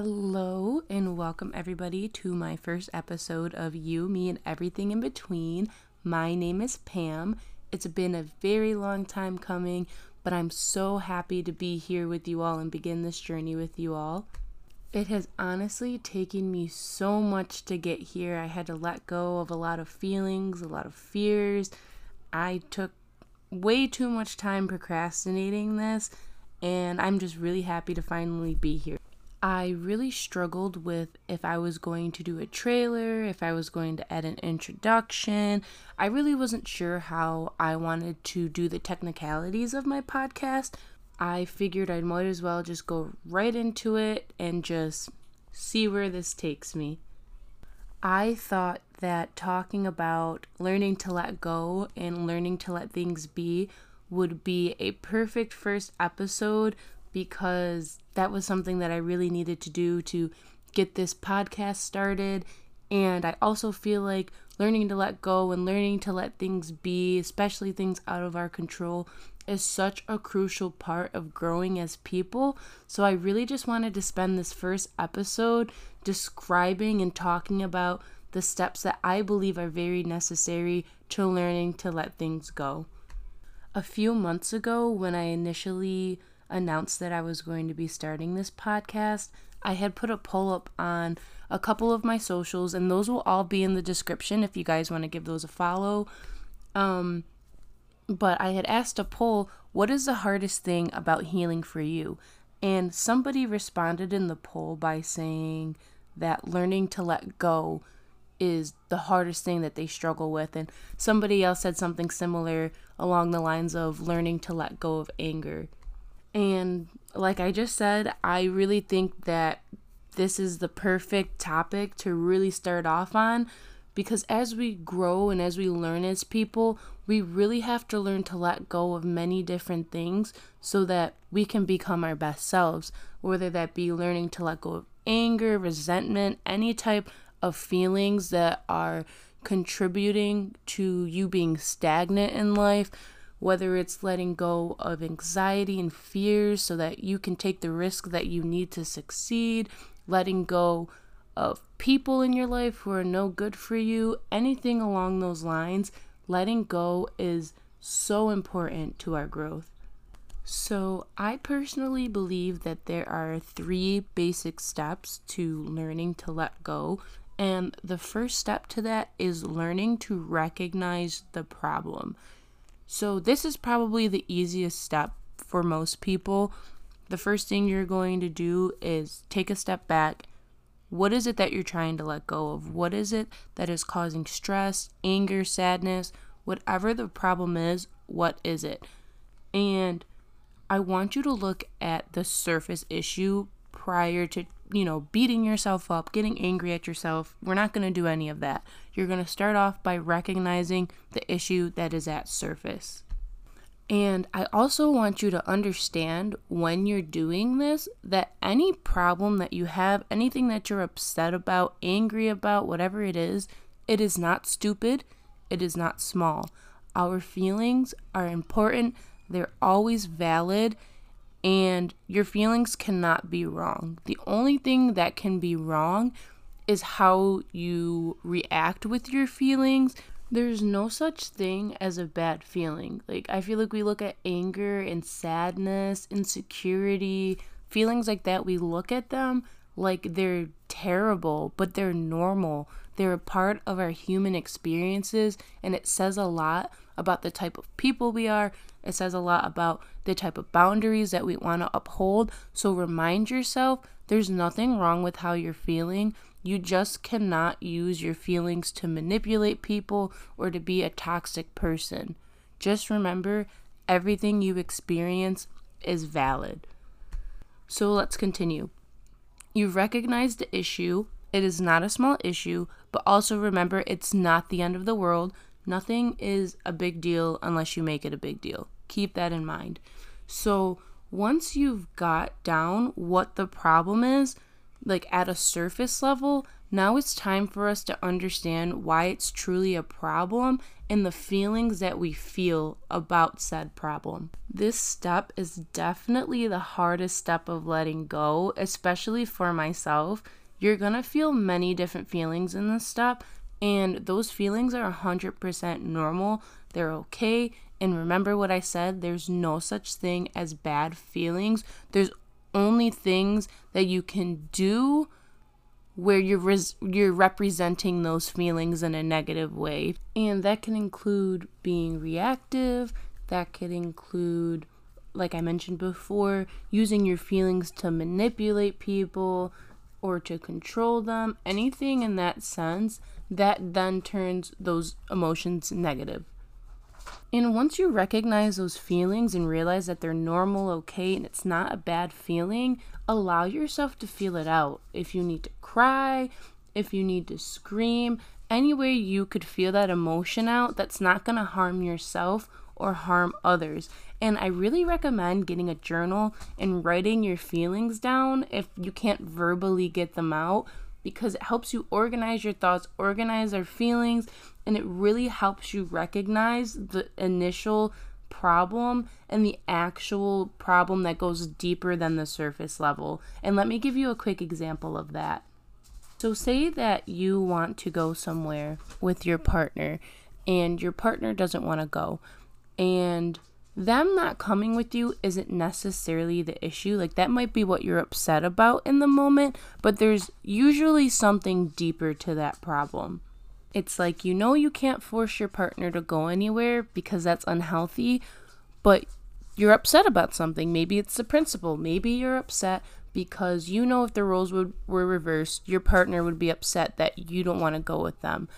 Hello, and welcome everybody to my first episode of You, Me, and Everything in Between. My name is Pam. It's been a very long time coming, but I'm so happy to be here with you all and begin this journey with you all. It has honestly taken me so much to get here. I had to let go of a lot of feelings, a lot of fears. I took way too much time procrastinating this, and I'm just really happy to finally be here. I really struggled with if I was going to do a trailer, if I was going to add an introduction. I really wasn't sure how I wanted to do the technicalities of my podcast. I figured I might as well just go right into it and just see where this takes me. I thought that talking about learning to let go and learning to let things be would be a perfect first episode because that was something that I really needed to do to get this podcast started. And I also feel like learning to let go and learning to let things be, especially things out of our control, is such a crucial part of growing as people. So I really just wanted to spend this first episode describing and talking about the steps that I believe are very necessary to learning to let things go. A few months ago, when I initially announced that I was going to be starting this podcast, I had put a poll up on a couple of my socials, and those will all be in the description if you guys want to give those a follow. Um, but I had asked a poll, what is the hardest thing about healing for you? And somebody responded in the poll by saying that learning to let go is the hardest thing that they struggle with. And somebody else said something similar along the lines of learning to let go of anger. And like I just said, I really think that this is the perfect topic to really start off on because as we grow and as we learn as people, we really have to learn to let go of many different things so that we can become our best selves, whether that be learning to let go of anger, resentment, any type of feelings that are contributing to you being stagnant in life whether it's letting go of anxiety and fears so that you can take the risk that you need to succeed, letting go of people in your life who are no good for you, anything along those lines, letting go is so important to our growth. So, I personally believe that there are three basic steps to learning to let go. And the first step to that is learning to recognize the problem. So, this is probably the easiest step for most people. The first thing you're going to do is take a step back. What is it that you're trying to let go of? What is it that is causing stress, anger, sadness, whatever the problem is? What is it? And I want you to look at the surface issue prior to you know, beating yourself up, getting angry at yourself. We're not going to do any of that. You're going to start off by recognizing the issue that is at surface. And I also want you to understand when you're doing this that any problem that you have, anything that you're upset about, angry about, whatever it is, it is not stupid, it is not small. Our feelings are important, they're always valid, and your feelings cannot be wrong. The only thing that can be wrong is how you react with your feelings. There's no such thing as a bad feeling. Like, I feel like we look at anger and sadness, insecurity, feelings like that, we look at them like they're terrible, but they're normal. They're a part of our human experiences, and it says a lot about the type of people we are. It says a lot about the type of boundaries that we want to uphold. So remind yourself there's nothing wrong with how you're feeling. You just cannot use your feelings to manipulate people or to be a toxic person. Just remember everything you experience is valid. So let's continue. You've recognized the issue. It is not a small issue, but also remember it's not the end of the world. Nothing is a big deal unless you make it a big deal. Keep that in mind. So, once you've got down what the problem is, like at a surface level, now it's time for us to understand why it's truly a problem and the feelings that we feel about said problem. This step is definitely the hardest step of letting go, especially for myself. You're gonna feel many different feelings in this step, and those feelings are 100% normal. They're okay. And remember what I said there's no such thing as bad feelings. There's only things that you can do where you're res- you're representing those feelings in a negative way and that can include being reactive that could include like I mentioned before using your feelings to manipulate people or to control them anything in that sense that then turns those emotions negative. and once you recognize those feelings and realize that they're normal, okay, and it's not a bad feeling, allow yourself to feel it out. If you need to cry, if you need to scream, any way you could feel that emotion out that's not going to harm yourself or harm others. And I really recommend getting a journal and writing your feelings down if you can't verbally get them out because it helps you organize your thoughts, organize our feelings, and it really helps you recognize the initial problem and the actual problem that goes deeper than the surface level. And let me give you a quick example of that. So, say that you want to go somewhere with your partner and your partner doesn't want to go, and them not coming with you isn't necessarily the issue. Like, that might be what you're upset about in the moment, but there's usually something deeper to that problem. It's like you know you can't force your partner to go anywhere because that's unhealthy, but you're upset about something. Maybe it's the principle. Maybe you're upset because you know if the roles would, were reversed, your partner would be upset that you don't want to go with them.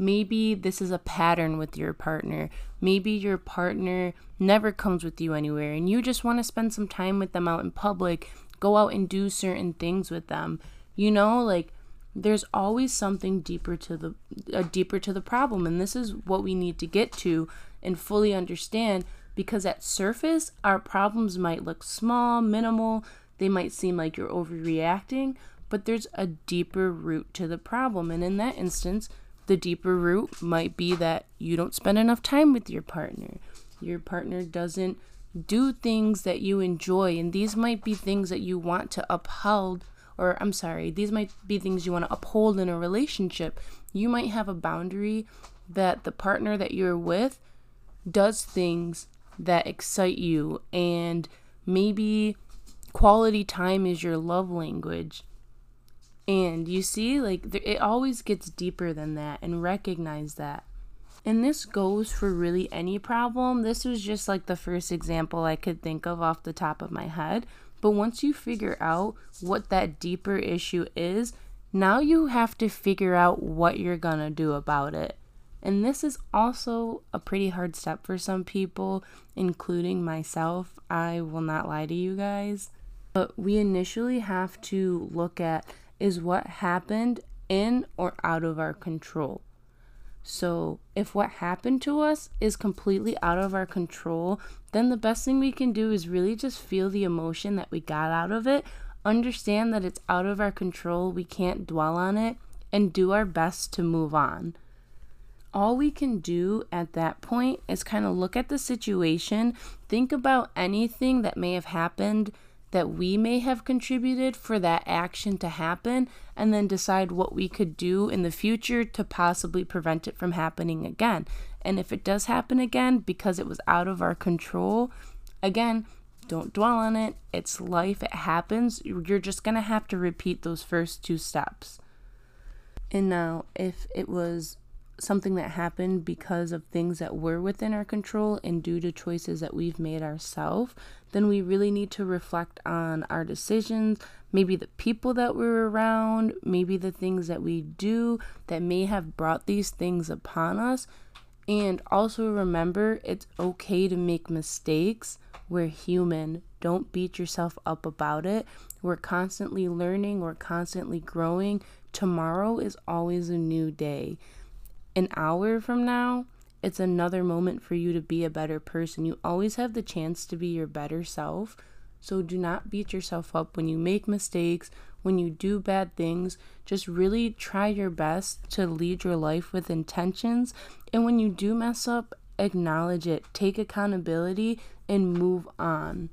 Maybe this is a pattern with your partner. Maybe your partner never comes with you anywhere and you just want to spend some time with them out in public, go out and do certain things with them. You know, like there's always something deeper to the uh, deeper to the problem and this is what we need to get to and fully understand because at surface our problems might look small, minimal, they might seem like you're overreacting, but there's a deeper root to the problem and in that instance the deeper root might be that you don't spend enough time with your partner. Your partner doesn't do things that you enjoy, and these might be things that you want to uphold, or I'm sorry, these might be things you want to uphold in a relationship. You might have a boundary that the partner that you're with does things that excite you, and maybe quality time is your love language and you see, like, it always gets deeper than that, and recognize that. And this goes for really any problem. This was just like the first example I could think of off the top of my head. But once you figure out what that deeper issue is, now you have to figure out what you're gonna do about it. And this is also a pretty hard step for some people, including myself. I will not lie to you guys. But we initially have to look at is what happened in or out of our control. So, if what happened to us is completely out of our control, then the best thing we can do is really just feel the emotion that we got out of it, understand that it's out of our control, we can't dwell on it, and do our best to move on. All we can do at that point is kind of look at the situation, think about anything that may have happened that we may have contributed for that action to happen and then decide what we could do in the future to possibly prevent it from happening again. And if it does happen again because it was out of our control, again, don't dwell on it. It's life, it happens. You're just going to have to repeat those first two steps. And now, if it was something that happened because of things that were within our control and due to choices that we've made ourselves, then we really need to reflect on our decisions, maybe the people that we're around, maybe the things that we do that may have brought these things upon us. And also remember, it's okay to make mistakes. We're human. Don't beat yourself up about it. We're constantly learning, we're constantly growing. Tomorrow is always a new day an hour from now, it's another moment for you to be a better person. You always have the chance to be your better self. So do not beat yourself up when you make mistakes, when you do bad things, just really try your best to lead your life with intentions. And when you do mess up, acknowledge it, take accountability, and move on.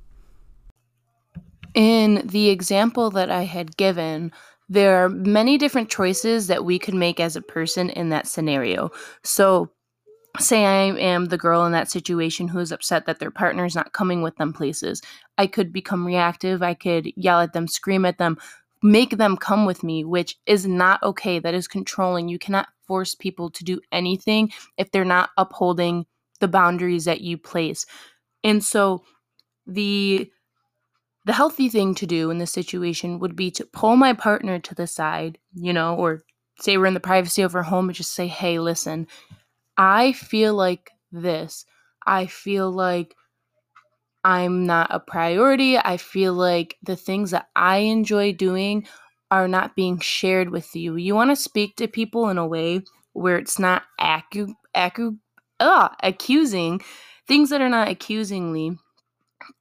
In the example that I had given, there are many different choices that we could make as a person in that scenario. So, say I am the girl in that situation who is upset that their partner is not coming with them places. I could become reactive. I could yell at them, scream at them, make them come with me, which is not okay. That is controlling. You cannot force people to do anything if they're not upholding the boundaries that you place. And so the the healthy thing to do in this situation would be to pull my partner to the side, you know, or say we're in the privacy of our home and just say, "Hey, listen, I feel like this. I feel like I'm not a priority. I feel like the things that I enjoy doing are not being shared with you. You want to speak to people in a way where it's not acu- acu- ugh, ah, accusing, things that are not accusingly.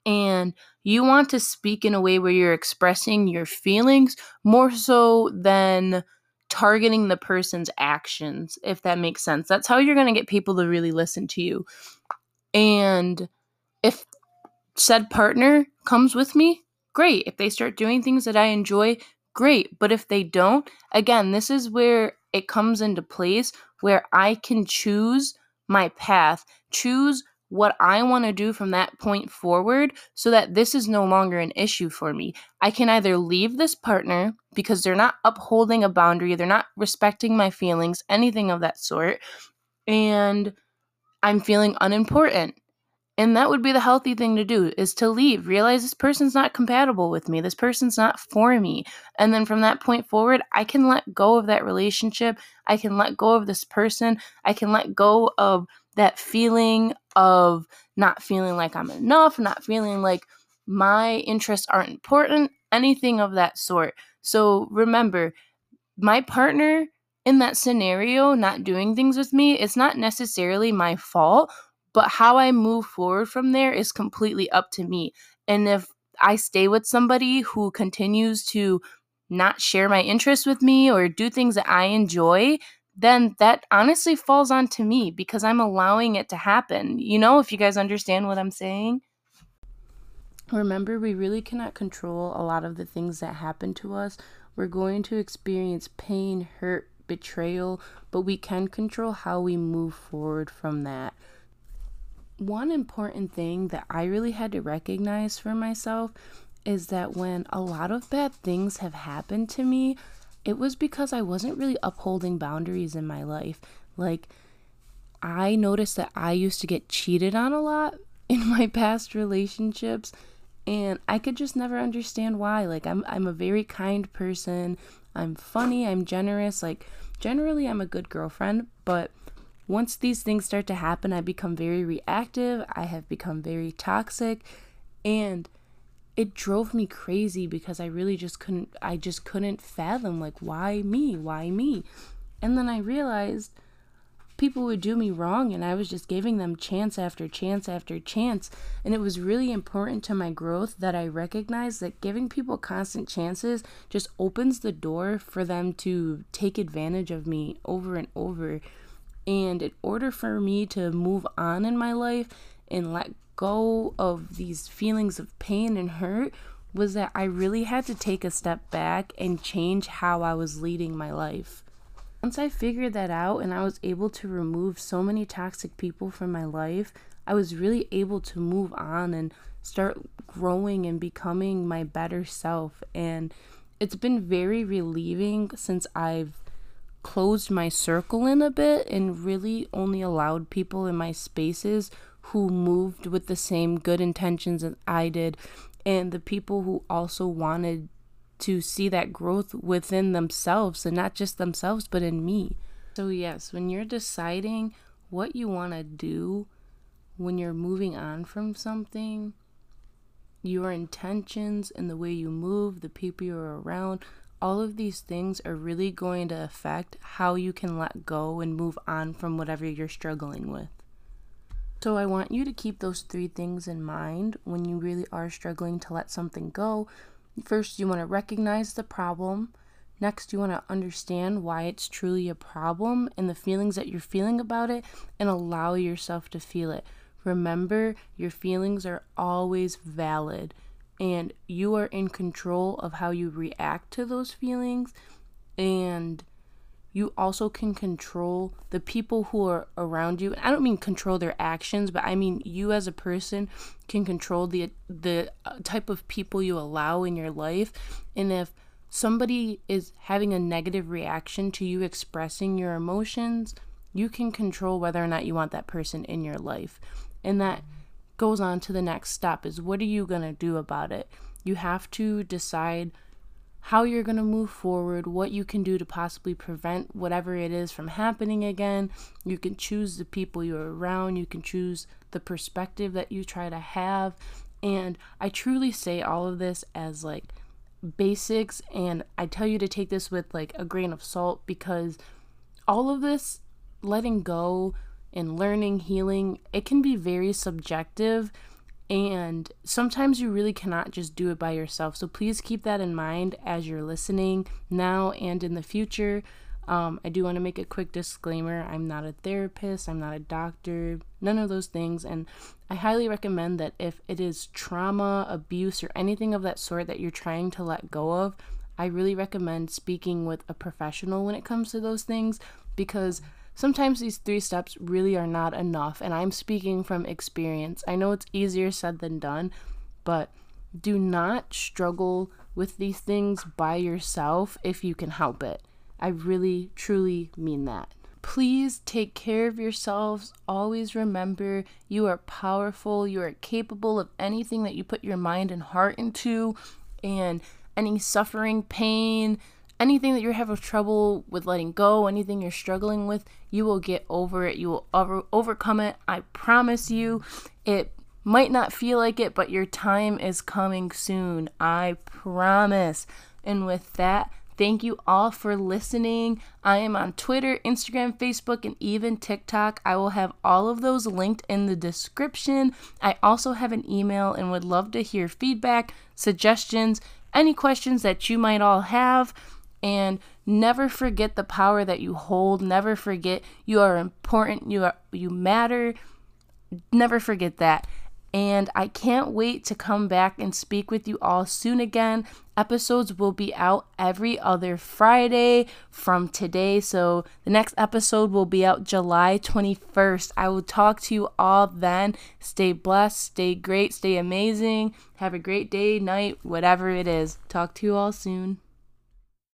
And you want to speak in a way where you're expressing your feelings more so than targeting the person's actions, if that makes sense. That's how you're going to get people to really listen to you. And if said partner comes with me, great. If they start doing things that I enjoy, great. But if they don't, again, this is where it comes into place where I can choose my path, choose what I want to do from that point forward so that this is no longer an issue for me. I can either leave this partner because they're not upholding a boundary, they're not respecting my feelings, anything of that sort, and I'm feeling unimportant. And that would be the healthy thing to do is to leave. Realize this person's not compatible with me. This person's not for me. And then from that point forward, I can let go of that relationship. I can let go of this person. I can let go of that feeling of not feeling like I'm enough, not feeling like my interests aren't important, anything of that sort. So remember, my partner in that scenario not doing things with me, it's not necessarily my fault, but how I move forward from there is completely up to me. And if I stay with somebody who continues to not share my interests with me or do things that I enjoy, then that honestly falls onto me because I'm allowing it to happen. You know, if you guys understand what I'm saying. Remember, we really cannot control a lot of the things that happen to us. We're going to experience pain, hurt, betrayal, but we can control how we move forward from that. One important thing that I really had to recognize for myself is that when a lot of bad things have happened to me, it was because I wasn't really upholding boundaries in my life. Like, I noticed that I used to get cheated on a lot in my past relationships and I could just never understand why. Like I'm I'm a very kind person. I'm funny, I'm generous. Like generally I'm a good girlfriend, but once these things start to happen, I become very reactive. I have become very toxic and it drove me crazy because I really just couldn't I just couldn't fathom like why me? Why me? And then I realized people would do me wrong and I was just giving them chance after chance after chance and it was really important to my growth that I recognized that giving people constant chances just opens the door for them to take advantage of me over and over and in order for me to move on in my life and let go of these feelings of pain and hurt was that I really had to take a step back and change how I was leading my life. Once I figured that out and I was able to remove so many toxic people from my life, I was really able to move on and start growing and becoming my better self. And it's been very relieving since I've closed my circle in a bit and really only allowed people in my spaces who moved with the same good intentions as I did, and the people who also wanted to see that growth within themselves and not just themselves, but in me. So, yes, when you're deciding what you want to do when you're moving on from something, your intentions and the way you move, the people you're around, all of these things are really going to affect how you can let go and move on from whatever you're struggling with. So I want you to keep those three things in mind when you really are struggling to let something go. First, you want to recognize the problem. Next, you want to understand why it's truly a problem and the feelings that you're feeling about it and allow yourself to feel it. Remember, your feelings are always valid and you are in control of how you react to those feelings and you also can control the people who are around you. I don't mean control their actions, but I mean you as a person can control the the uh, type of people you allow in your life. And if somebody is having a negative reaction to you expressing your emotions, you can control whether or not you want that person in your life. And that goes on to the next step is what are you going to do about it? You have to decide how you're going to move forward, what you can do to possibly prevent whatever it is from happening again. You can choose the people you're around, you can choose the perspective that you try to have. And I truly say all of this as like basics, and I tell you to take this with like a grain of salt because all of this letting go and learning, healing, it can be very subjective and sometimes you really cannot just do it by yourself. So please keep that in mind as you're listening now and in the future. Um, I do want to make a quick disclaimer I'm not a therapist, I'm not a doctor, none of those things. And I highly recommend that if it is trauma, abuse, or anything of that sort that you're trying to let go of, I really recommend speaking with a professional when it comes to those things because Sometimes these three steps really are not enough, and I'm speaking from experience. I know it's easier said than done, but do not struggle with these things by yourself if you can help it. I really, truly mean that. Please take care of yourselves. Always remember you are powerful. You are capable of anything that you put your mind and heart into, and any suffering, pain, anything that you're having trouble with letting go, anything you're struggling with, you will get over it. You will over- overcome it. I promise you. It might not feel like it, but your time is coming soon. I promise. And with that, Thank you all for listening. I am on Twitter, Instagram, Facebook, and even TikTok. I will have all of those linked in the description. I also have an email and would love to hear feedback, suggestions, any questions that you might all have and never forget the power that you hold never forget you are important you are you matter never forget that and I can't wait to come back and speak with you all soon again. Episodes will be out every other Friday from today. So the next episode will be out July 21st. I will talk to you all then. Stay blessed, stay great, stay amazing. Have a great day, night, whatever it is. Talk to you all soon.